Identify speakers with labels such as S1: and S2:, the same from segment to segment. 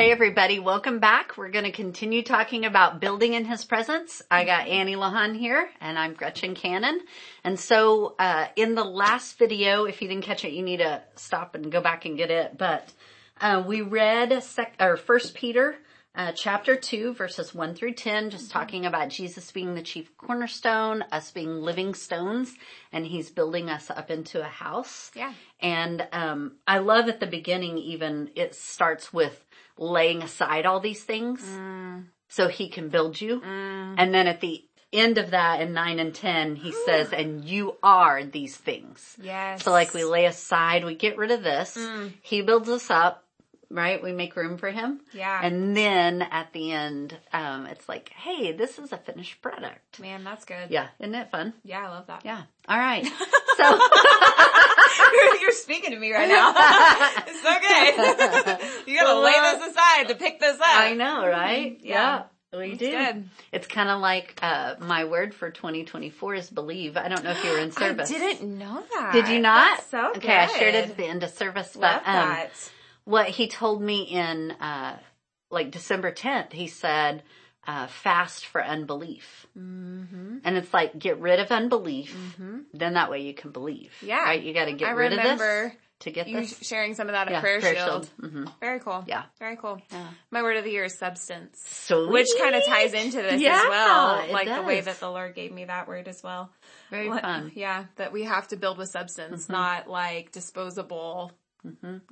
S1: Hey everybody, welcome back. We're going to continue talking about building in his presence. I got Annie Lawhon here and I'm Gretchen Cannon. And so, uh, in the last video, if you didn't catch it, you need to stop and go back and get it. But, uh, we read sec- or first Peter, uh, chapter two, verses one through 10, just talking about Jesus being the chief cornerstone, us being living stones, and he's building us up into a house.
S2: Yeah.
S1: And, um, I love at the beginning even, it starts with laying aside all these things mm. so he can build you. Mm. And then at the end of that in nine and 10, he says, and you are these things.
S2: Yes.
S1: So like we lay aside, we get rid of this. Mm. He builds us up, right? We make room for him.
S2: Yeah.
S1: And then at the end, um, it's like, hey, this is a finished product.
S2: Man, that's good.
S1: Yeah. Isn't it fun?
S2: Yeah, I love that.
S1: Yeah. All right. So
S2: You're speaking to me right now. it's okay. you gotta
S1: Well,
S2: lay this aside to pick this up.
S1: I know, right?
S2: Yeah.
S1: We
S2: It's
S1: do.
S2: good.
S1: It's kind of like, uh, my word for 2024 is believe. I don't know if you were in service.
S2: I didn't know that.
S1: Did you not?
S2: That's so
S1: Okay, I shared it at the end of service,
S2: Love
S1: but, um,
S2: that.
S1: What he told me in, uh, like December 10th, he said, uh, fast for unbelief. Mm-hmm. And it's like, get rid of unbelief. Then that way you can believe.
S2: Yeah.
S1: Right? You gotta get
S2: I
S1: rid of this to get
S2: You
S1: this.
S2: sharing some of that at
S1: Yeah,
S2: Prayer,
S1: Prayer
S2: Shield.
S1: Shield. Mhm.
S2: Very cool.
S1: Yeah.
S2: Very cool.
S1: Yeah.
S2: My word of the year is substance.
S1: Sweet.
S2: Which kind of ties into this
S1: Yeah,
S2: as well. Like the way that the Lord gave me that word as well.
S1: Very
S2: Like,
S1: fun.
S2: Yeah, that we have to build with substance,
S1: Mm-hmm.
S2: not like disposable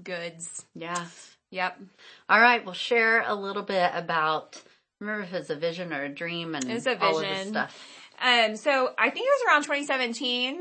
S2: goods.
S1: Yeah.
S2: Yep.
S1: All right, we'll share a little bit about. Remember if it's a vision or a dream and
S2: It's a
S1: all of this stuff.
S2: Um, so I think it was around 2017,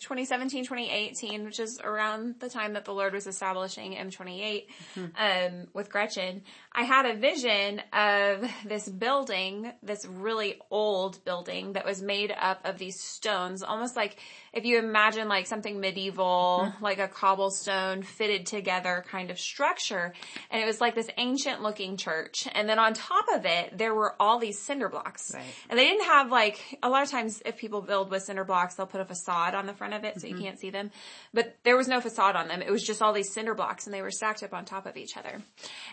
S2: 2017, 2018, which is around the time that the Lord was establishing M28, um, with Gretchen. I had a vision of this building, this really old building that was made up of these stones, almost like if you imagine like something medieval, mm-hmm. like a cobblestone fitted together kind of structure. And it was like this ancient looking church. And then on top of it, there were all these cinder blocks.
S1: Right.
S2: And they didn't have like, a lot of times if people build with cinder blocks, they'll put a facade on the front of it so you mm-hmm. can't see them. But there was no facade on them. It was just all these cinder blocks and they were stacked up on top of each other.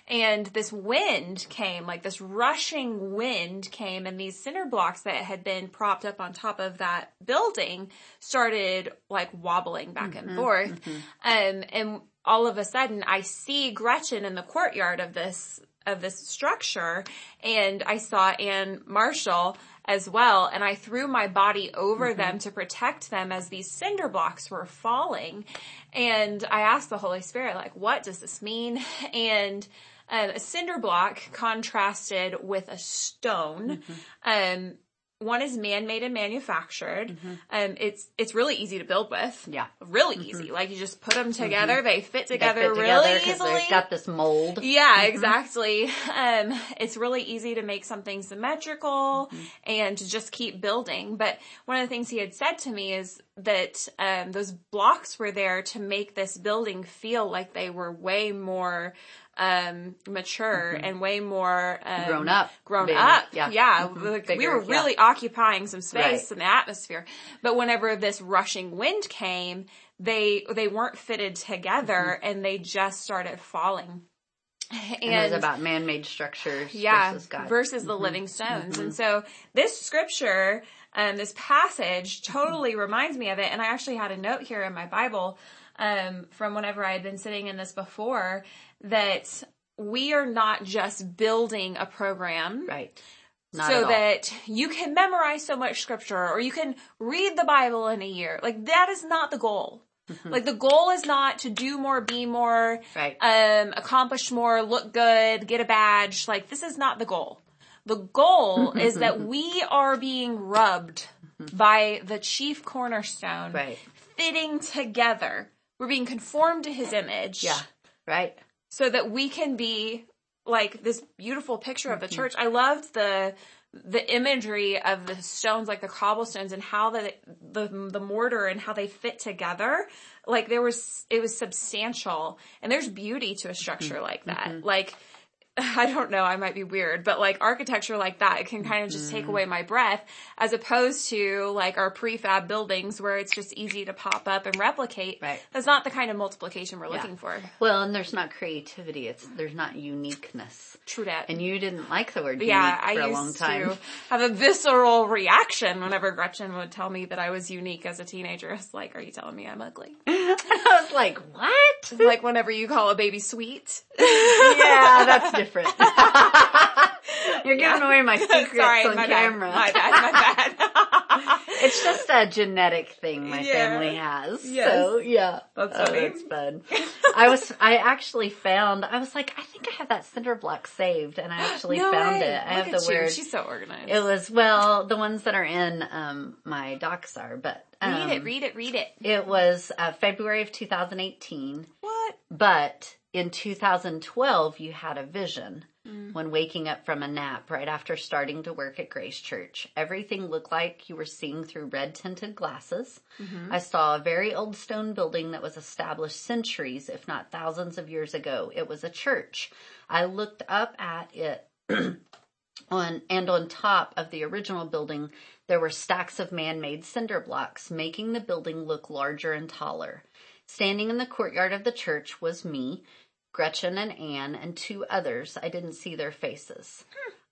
S2: And this wind came, like this rushing wind came and these cinder blocks that had been propped up on top of that building started like wobbling back and forth. Um, and all of a sudden I see Gretchen in the courtyard of this of this structure and I saw Anne Marshall as well and I threw my body over them to protect them as these cinder blocks were falling. And I asked the Holy Spirit like what does this mean? And um, a cinder block contrasted with a stone. Um one is man-made and manufactured. Um, it's it's really easy to build with.
S1: Yeah.
S2: really easy. Like you just put them together; they fit
S1: They
S2: together
S1: fit
S2: really
S1: together
S2: easily.
S1: They've got this mold.
S2: Yeah, exactly. Um, it's really easy to make something symmetrical and to just keep building. But one of the things he had said to me is that um, those blocks were there to make this building feel like they were way more um, mature and way more um,
S1: Grown up.
S2: Grown up,
S1: Yeah.
S2: yeah.
S1: Mhm.
S2: Like, we
S1: Bigger,
S2: were
S1: yeah.
S2: really occupying some space
S1: Right.
S2: in the atmosphere. But whenever this rushing wind came, they they weren't fitted together and they just started falling.
S1: And, it was about man-made structures
S2: yeah,
S1: versus God.
S2: versus the living stones. And so this scripture, um, this passage totally reminds me of it. And I actually had a note here in my Bible, um, from whenever I had been sitting in this before that we are not just building a program
S1: right. Not
S2: so that you can memorize so much scripture or you can read the Bible in a year. Like that is not the goal. Like the goal is not to do more, be more,
S1: Right.
S2: um, accomplish more, look good, get a badge. Like this is not the goal. The goal is that we are being rubbed by the chief cornerstone,
S1: Right.
S2: fitting together. We're being conformed to his image
S1: Yeah. Right.
S2: So that we can be like this beautiful picture of the
S1: Mm-hmm.
S2: church. I loved the the imagery of the stones, like the cobblestones, and how the the the mortar and how they fit together. Like there was, it was substantial, and there's beauty to a structure
S1: Mm-hmm.
S2: like that. Like I don't know, I might be weird, but like architecture like that, it can kind of just take
S1: Mm-hmm.
S2: away my breath as opposed to like our prefab buildings where it's just easy to pop up and replicate.
S1: Right.
S2: That's not the kind of multiplication we're looking for.
S1: Well, and there's not creativity. It's there's not uniqueness.
S2: True that.
S1: And you didn't like the word
S2: yeah,
S1: unique
S2: I
S1: for a
S2: used
S1: long time.
S2: to have a visceral reaction whenever Gretchen would tell me that I was unique as a teenager. I was like, are you telling me I'm ugly?
S1: I was like, what?
S2: Like whenever you call a baby sweet.
S1: yeah, that's different. You're giving away my secrets
S2: Sorry,
S1: on
S2: my
S1: camera.
S2: bad. My bad, my bad.
S1: It's just a genetic thing my
S2: Yeah.
S1: family has.
S2: Yes.
S1: So yeah,
S2: That's
S1: Oh,
S2: funny.
S1: that's fun. I was, I actually found, I was like, I think I have that cinder block saved, and I actually
S2: No
S1: found
S2: way.
S1: it. I
S2: Look
S1: have the
S2: you.
S1: word.
S2: She's so organized.
S1: It was well, the ones that are in um my docs are, but um,
S2: read it, read it, read it.
S1: it was uh, February of 2018.
S2: What?
S1: But in 2012, you had a vision
S2: Mm.
S1: when waking up from a nap right after starting to work at Grace Church. Everything looked like you were seeing through red tinted glasses.
S2: Mm-hmm.
S1: I saw a very old stone building that was established centuries, if not thousands of years ago. It was a church. I looked up at it on and on top of the original building there were stacks of man-made cinder blocks making the building look larger and taller standing in the courtyard of the church was me gretchen and anne and two others i didn't see their faces.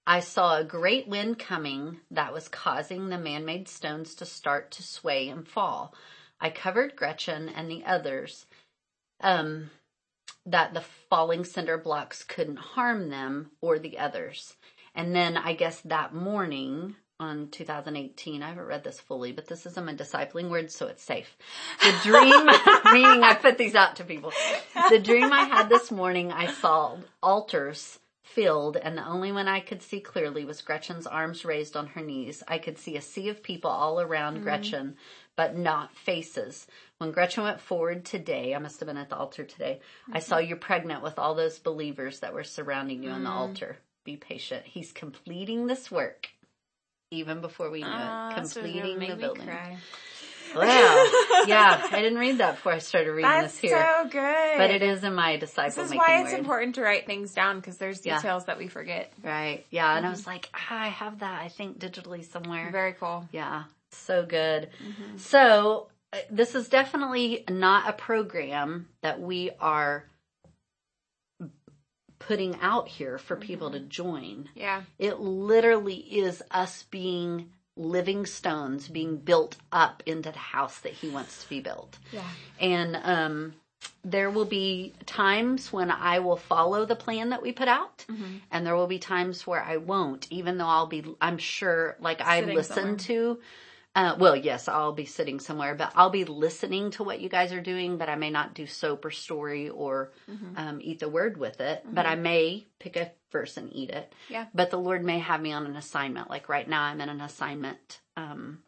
S1: I saw a great wind coming that was causing the man-made stones to start to sway and fall. I covered gretchen and the others um that the falling cinder blocks couldn't harm them or the others. And then I guess that morning on 2018, I haven't read this fully, but this is in my discipling words, so it's safe. The dream, meaning I put these out to people. The dream I had this morning, I saw altars filled and the only one I could see clearly was Gretchen's arms raised on her knees. I could see a sea of people all around mm-hmm. Gretchen, but not faces. When Gretchen went forward today, I must have been at the altar today, I saw mm-hmm. you pregnant with all those believers that were surrounding you on the mm-hmm. altar. Be patient. He's completing this work even before we knew
S2: Ah,
S1: it.
S2: gonna
S1: Completing the building. Wow. yeah, I didn't read that before I started reading
S2: That's
S1: this here.
S2: so good.
S1: but it is in my disciple
S2: This is why it's
S1: word.
S2: important to write things down because there's
S1: Yeah.
S2: details that we forget.
S1: Right. Yeah. And I was like, ah, I have that, I think, digitally somewhere.
S2: Very cool.
S1: Yeah. So good. So uh, this is definitely not a program that we are putting out here for people to join.
S2: Yeah.
S1: It literally is us being living stones being built up into the house that he wants to be built.
S2: Yeah.
S1: And um, there will be times when I will follow the plan that we put out,
S2: Mm-hmm.
S1: and there will be times where I won't, even though I'll be, I'm sure, like I
S2: Sitting
S1: listen to. Uh, well, yes, I'll be sitting somewhere, but I'll be listening to what you guys are doing, but I may not do soap or story or
S2: Mm-hmm.
S1: um, eat the word with it, but I may pick a verse and eat it.
S2: Yeah.
S1: But the Lord may have me on an assignment. Like right now, I'm in an assignment um,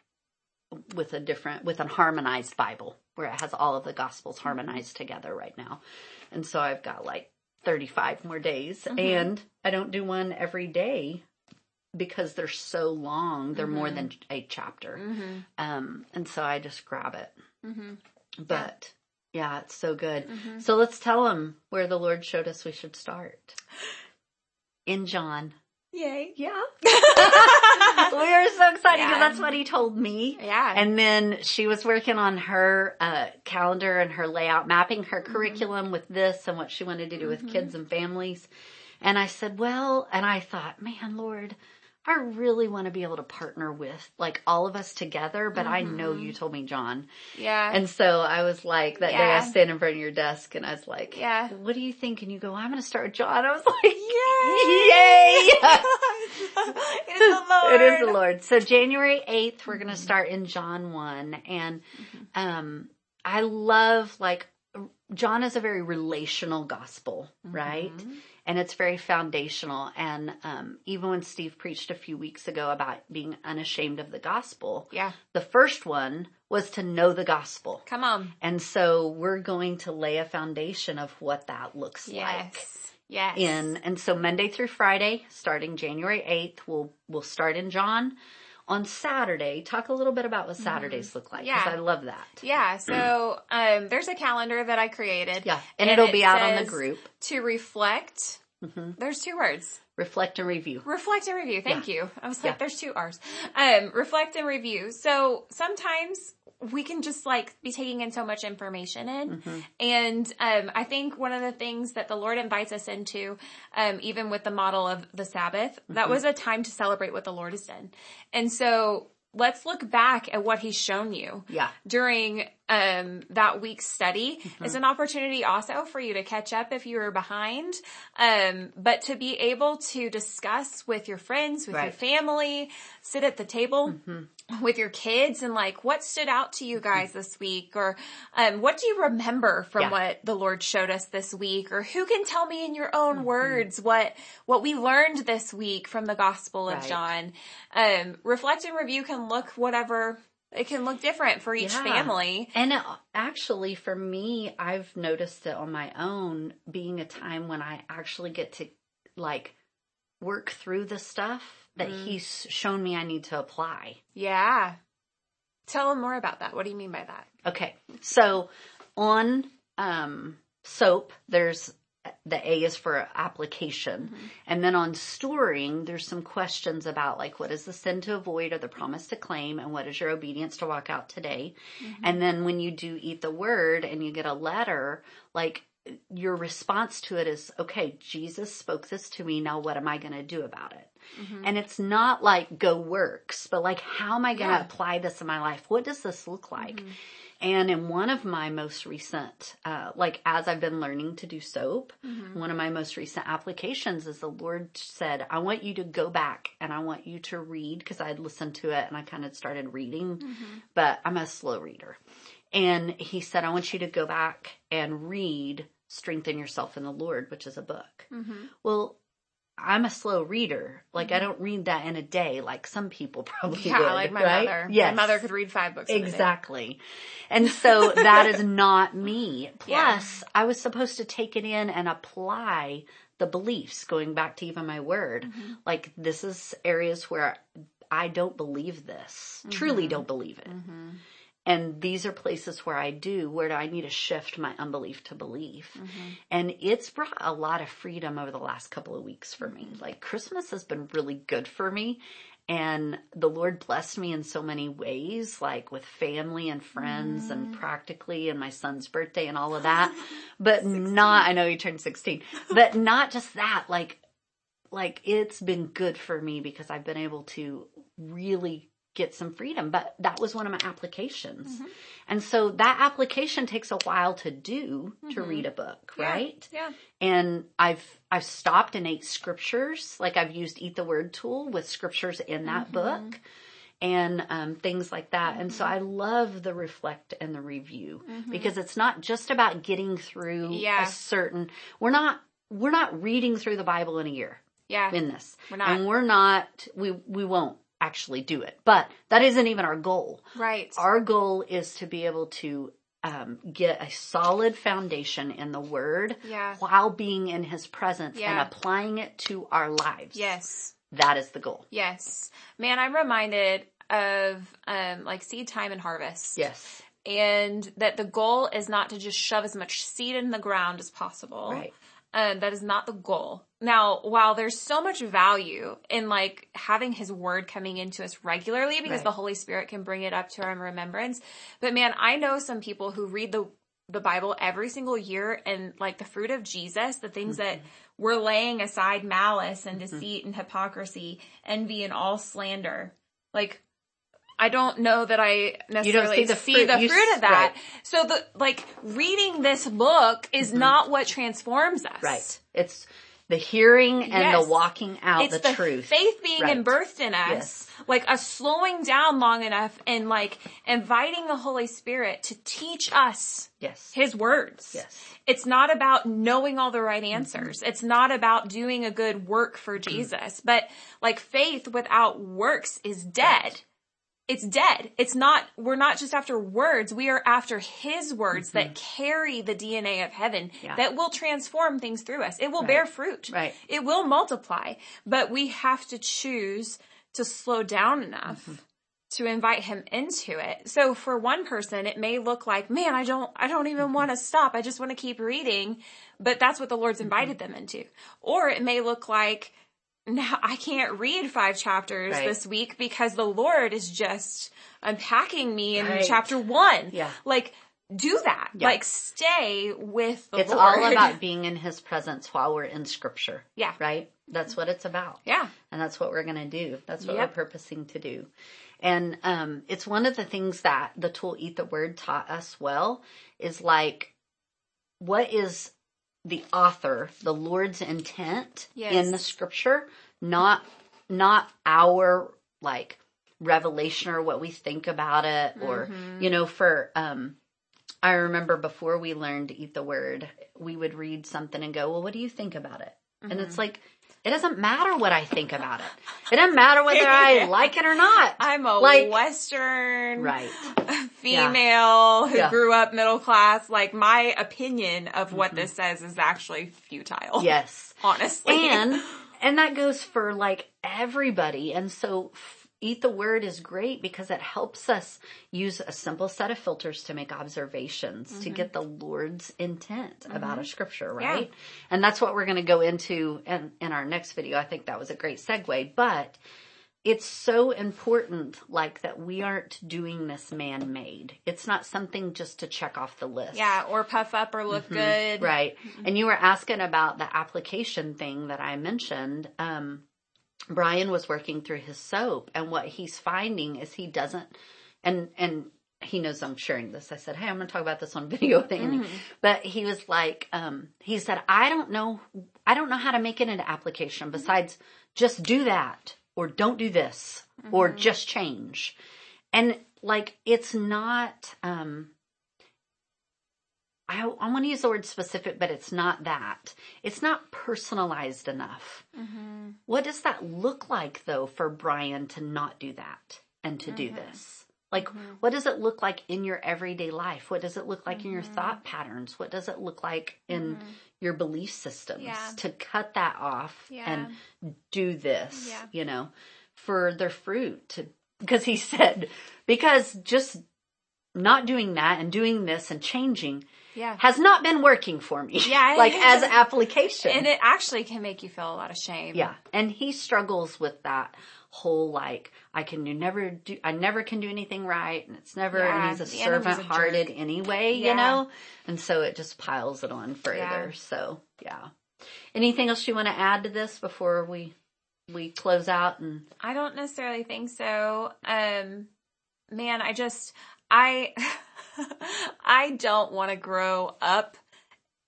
S1: with a different, with a harmonized Bible where it has all of the Gospels harmonized together right now. And so I've got like 35 more days and I don't do one every day because they're so long. They're more than a chapter. Um, and so I just grab it. But yeah, it's so good. So let's tell them where the Lord showed us we should start. In John.
S2: Yay.
S1: Yeah. we are so excited because
S2: Yeah.
S1: that's what he told me.
S2: Yeah.
S1: And then she was working on her uh, calendar and her layout, mapping her
S2: Mm-hmm.
S1: curriculum with this and what she wanted to do with kids and families. And I said, well, and I thought, man, Lord, I really want to be able to partner with like all of us together, but I know
S2: Mm-hmm.
S1: you told me John.
S2: yeah.
S1: And so I was like, that day I
S2: Yeah.
S1: standing in front of your desk and I was like,
S2: Yeah.
S1: what do you think? And you go, I'm going to start with John. I was like, yay! Yay!
S2: it is the Lord.
S1: It is the Lord. So January 8th, we're going to start in John 1. And, um, I love like, John is a very relational gospel, right? And it's very foundational. And, um, even when Steve preached a few weeks ago about being unashamed of the gospel,
S2: Yeah.
S1: the first one was to know the gospel.
S2: Come on.
S1: And so we're going to lay a foundation of what that looks like
S2: Yes. Yes.
S1: in and so Monday through Friday, starting January 8th, we'll we'll start in John. On Saturday, talk a little bit about what Saturdays look like because
S2: Yeah.
S1: I love that.
S2: Yeah, so um, there's a calendar that I created.
S1: Yeah, and, it'll
S2: it
S1: be out on the group.
S2: To reflect There's two words.
S1: Reflect and review.
S2: Reflect and review. Thank
S1: Yeah.
S2: you. I was like,
S1: Yeah.
S2: there's two R's. Um, reflect and review. So sometimes we can just like be taking in so much information in.
S1: Mm-hmm.
S2: And, um, I think one of the things that the Lord invites us into, um, even with the model of the Sabbath, that
S1: Mm-hmm.
S2: was a time to celebrate what the Lord has done. And so let's look back at what he's shown you
S1: Yeah.
S2: during um, that week's study
S1: Mm-hmm.
S2: is an opportunity also for you to catch up if you were behind, um, but to be able to discuss with your friends, with your family, sit at the table.
S1: Mm-hmm.
S2: With your kids and like what stood out to you guys this week or um, what do you remember from
S1: Yeah.
S2: what the Lord showed us this week or who can tell me in your own
S1: Mm-hmm.
S2: words what what we learned this week from the Gospel of
S1: Right.
S2: John um, reflect and review can look whatever it can look different for each
S1: Yeah.
S2: family.
S1: And uh, actually, for me, I've noticed it on my own being a time when I actually get to like work through the stuff that
S2: Mm.
S1: he's shown me I need to apply.
S2: Yeah. Tell him more about that. What do you mean by that?
S1: Okay. So on um soap, there's the A is for application. Mm-hmm. And then on storying, there's some questions about like what is the sin to avoid or the promise to claim and what is your obedience to walk out today. Mm-hmm. And then when you do eat the word and you get a letter, like your response to it is, okay, Jesus spoke this to me. Now what am I going to do about it? Mm-hmm. And it's not like go works, but like, how am I going to
S2: Yeah.
S1: apply this in my life? What does this look like? Mm-hmm. And in one of my most recent, uh, like as I've been learning to do soap, mm-hmm. one of my most recent applications is the Lord said, I want you to go back and I want you to read because I had listened to it and I kind of started reading, but I'm a slow reader. And he said, I want you to go back and read Strengthen Yourself in the Lord, which is a book. Well, I'm a slow reader. Like I don't read that in a day, like some people probably
S2: Yeah,
S1: would,
S2: like my
S1: right?
S2: mother.
S1: Yes.
S2: My mother could read five books. in a day.
S1: Exactly. And so that is not me.
S2: Yeah.
S1: Plus, I was supposed to take it in and apply the beliefs, going back to even my word.
S2: Mm-hmm.
S1: Like, this is areas where I don't believe this, truly
S2: Mm-hmm.
S1: don't believe it. And these are places where I do, where do I need to shift my unbelief to belief?
S2: Mm-hmm.
S1: And it's brought a lot of freedom over the last couple of weeks for me.
S2: Mm-hmm.
S1: Like Christmas has been really good for me. And the Lord blessed me in so many ways, like with family and friends
S2: Mm-hmm.
S1: and practically and my son's birthday and all of that. But not, I know he turned 16, but not just that, like, like it's been good for me because I've been able to really get some freedom. But that was one of my applications.
S2: Mm-hmm.
S1: And so that application takes a while to do to read a book,
S2: Mm-hmm. Yeah.
S1: right?
S2: Yeah.
S1: And I've I've stopped and ate scriptures. Like I've used Eat the Word tool with scriptures in that
S2: Mm-hmm.
S1: book and um, things like that. And so I love the reflect and the review because it's not just about getting through
S2: Mm-hmm. Yeah.
S1: a certain. We're not we're not reading through the Bible in a year
S2: Yeah.
S1: in this.
S2: We're not.
S1: And we're not. We we won't actually do it. But that isn't even our goal.
S2: right.
S1: Our goal is to be able to um, get a solid foundation in the Word
S2: Yeah.
S1: while being in His presence
S2: Yeah.
S1: and applying it to our lives.
S2: yes.
S1: That is the goal.
S2: Yes. Man, I'm reminded of um like seed time and harvest.
S1: Yes.
S2: And that the goal is not to just shove as much seed in the ground as possible.
S1: Right.
S2: Um, that is not the goal. Now, while there's so much value in like having his word coming into us regularly because
S1: Right.
S2: the Holy Spirit can bring it up to our remembrance. But man, I know some people who read the the Bible every single year and like the fruit of Jesus, the things that
S1: Mm-hmm.
S2: we're laying aside malice and deceit and hypocrisy, envy and all slander. Like I don't know that I necessarily
S1: see the
S2: see
S1: fruit.
S2: the fruit of that. So the like reading this book is not what transforms us.
S1: Mm-hmm. Right. It's the hearing and
S2: Yes.
S1: the walking out
S2: It's
S1: the,
S2: the,
S1: truth.
S2: faith being
S1: Right.
S2: birthed in us.
S1: Yes.
S2: Like a slowing down long enough and like inviting the Holy Spirit to teach us
S1: Yes.
S2: his words.
S1: Yes. Mm-hmm.
S2: It's not about knowing all the right answers. It's not about doing a good work for Jesus. But like faith without works is dead. It's dead. It's not, we're not just after words. We are after his words that carry the DNA of heaven
S1: Mm-hmm. Yeah.
S2: that will transform things through us. It will bear fruit.
S1: Right.
S2: It will multiply, but we have to choose to slow down enough
S1: Mm-hmm.
S2: to invite him into it. So for one person, it may look like, man, I don't, I don't even want to stop. I just want to keep reading. But that's what the Lord's invited them into. Or it may look like, now I can't read five chapters
S1: Right.
S2: this week because the Lord is just unpacking me in
S1: Right.
S2: chapter one.
S1: Yeah.
S2: Like, do that.
S1: Yeah.
S2: Like, stay with the
S1: It's
S2: Lord.
S1: all about being in his presence while we're in scripture.
S2: Yeah.
S1: Right? That's what it's about.
S2: Yeah.
S1: And that's what we're going to do. That's what
S2: Yep.
S1: we're purposing to do. And um, it's one of the things that the tool Eat the Word taught us well is like, what is the author, the Lord's intent
S2: Yes.
S1: in the scripture, not not our like revelation or what we think about it or
S2: Mm-hmm.
S1: you know for um I remember before we learned to eat the word, we would read something and go, "Well, what do you think about it?" And
S2: Mm-hmm.
S1: it's like it doesn't matter what I think about it. It doesn't matter whether I like it or not.
S2: I'm a
S1: Like-
S2: Western
S1: right.
S2: female who
S1: Yeah. Mm-hmm.
S2: grew up middle class. Like my opinion of what this says is actually futile.
S1: Yes.
S2: Honestly.
S1: and and that goes for like everybody and so eat the word is great because it helps us use a simple set of filters to make observations to get the lord's intent about a scripture right and that's what we're going to go into in, in our next video i think that was a great segue but it's so important like that we aren't doing this man-made it's not something just to check off the list
S2: yeah, or puff up or look good.
S1: Mm-hmm. Right. And you were asking about the application thing that I mentioned. Um, Brian was working through his soap and what he's finding is he doesn't, and, and he knows I'm sharing this. I said, Hey, I'm going to talk about this on video thing. But he was like, um, he said, I don't know, I don't know how to make it into application besides just do that or don't do this or just change. And like, it's not, um, I, I want to use the word specific, but it's not that. It's not personalized enough. Mm-hmm. What does that look like though for Brian to not do that and to do mm-hmm. this? Like, mm-hmm. what does it look like in your everyday life? What does it look like in your thought patterns? What does it look like in your belief systems
S2: Yeah.
S1: to cut that off
S2: Yeah.
S1: and do this,
S2: Yeah.
S1: you know, for their fruit to, because he said, because just not doing that and doing this and changing
S2: Yeah.
S1: has not been working for me.
S2: Yeah.
S1: like as application.
S2: And it actually can make you feel a lot of shame.
S1: yeah. And he struggles with that whole like, I can never do, I never can do anything right. And it's never,
S2: Yeah,
S1: and he's a servant hearted anyway,
S2: Yeah.
S1: you know? And so it just piles it on further.
S2: Yeah.
S1: So yeah. Anything else you want to add to this before we, we close out and
S2: I don't necessarily think so. Um, man, I just, I, I don't want to grow up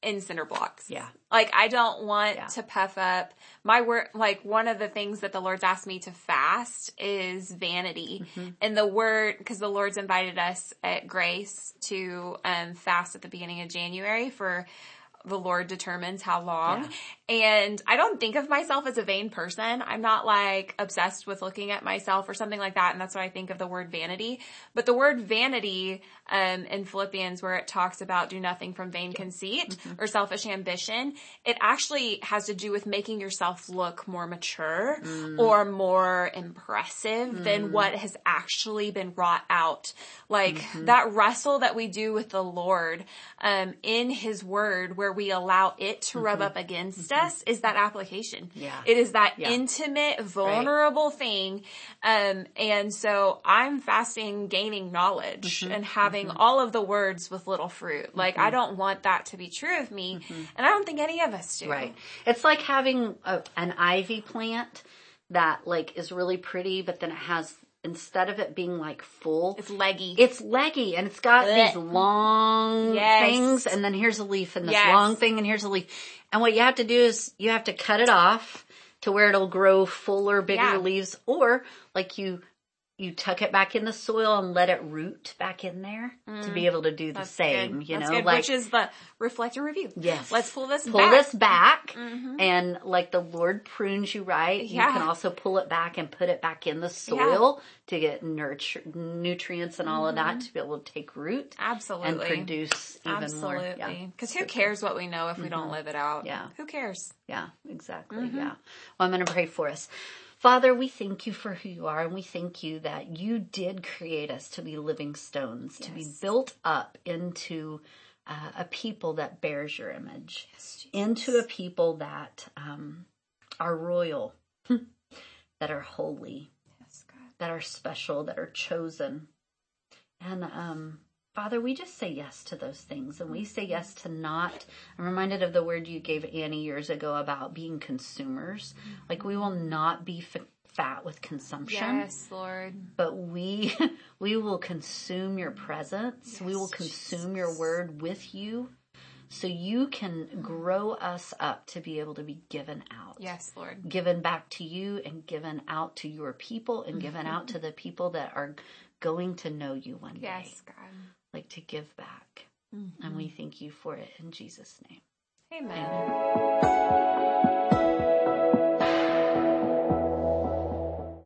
S2: in cinder blocks.
S1: yeah.
S2: Like I don't want
S1: Yeah.
S2: to puff up my work. Like one of the things that the Lord's asked me to fast is vanity
S1: Mm-hmm.
S2: and the word, cause the Lord's invited us at Grace to, um, fast at the beginning of January for the Lord determines how long. And I don't think of myself as a vain person. I'm not like obsessed with looking at myself or something like that. And that's why I think of the word vanity. But the word vanity, um, in Philippians where it talks about do nothing from vain conceit or selfish ambition, it actually has to do with making yourself look more mature or more impressive than what has actually been wrought out. Like that wrestle that we do with the Lord, um, in his word where we allow it to rub up against us is that application.
S1: Yeah.
S2: It is that
S1: Yeah.
S2: intimate, vulnerable thing. Um, and so I'm fasting, gaining knowledge
S1: Mm-hmm.
S2: and having all of the words with little fruit. Like I don't want that to be true of me. And I don't think any of us do.
S1: Mm-hmm. Right. It's like having a, an ivy plant that like is really pretty, but then it has instead of it being like full,
S2: It's leggy.
S1: it's leggy and it's got
S2: Blech.
S1: these long
S2: Yes.
S1: things and then here's a leaf and this
S2: Yes.
S1: long thing and here's a leaf. And what you have to do is you have to cut it off to where it'll grow fuller, bigger
S2: Yeah.
S1: leaves or like you you tuck it back in the soil and let it root back in there to be able to do the
S2: Mm. That's
S1: same,
S2: good.
S1: you
S2: That's
S1: know,
S2: good.
S1: like
S2: which is the reflect and review.
S1: Yes.
S2: Let's pull this
S1: pull
S2: back.
S1: this back
S2: Mhm.
S1: and like the Lord prunes you right. You
S2: Yeah.
S1: can also pull it back and put it back in the soil to get nurture, nutrients and all of that to be able to take root
S2: Absolutely.
S1: and produce even more. Yeah.
S2: Absolutely. Because who cares what we know if we don't live it out?
S1: Yeah.
S2: Who cares?
S1: Yeah, exactly.
S2: Mm-hmm.
S1: Yeah. Well, I'm going to pray for us. Father, we thank you for who you are and we thank you that you did create us to be living stones, to be built up into uh, a people that bears your image,
S2: Yes,
S1: into a people that um, are royal, that are holy,
S2: Yes,
S1: that are special, that are chosen. And um, Father, we just say yes to those things and we mm-hmm. say yes to not. I'm reminded of the word you gave Annie years ago about being consumers. Mm-hmm. Like we will not be f- fat with consumption
S2: Yes, Lord.
S1: but we we will consume your presence we will
S2: Yes,
S1: consume your word with you so you can mm-hmm. grow us up to be able to be given out
S2: Yes, Lord.
S1: given back to you and given out to your people and given out to the people that are going to know you one day
S2: Yes, God.
S1: Like to give back. And we mm-hmm. thank you for it in jesus name.
S2: Amen.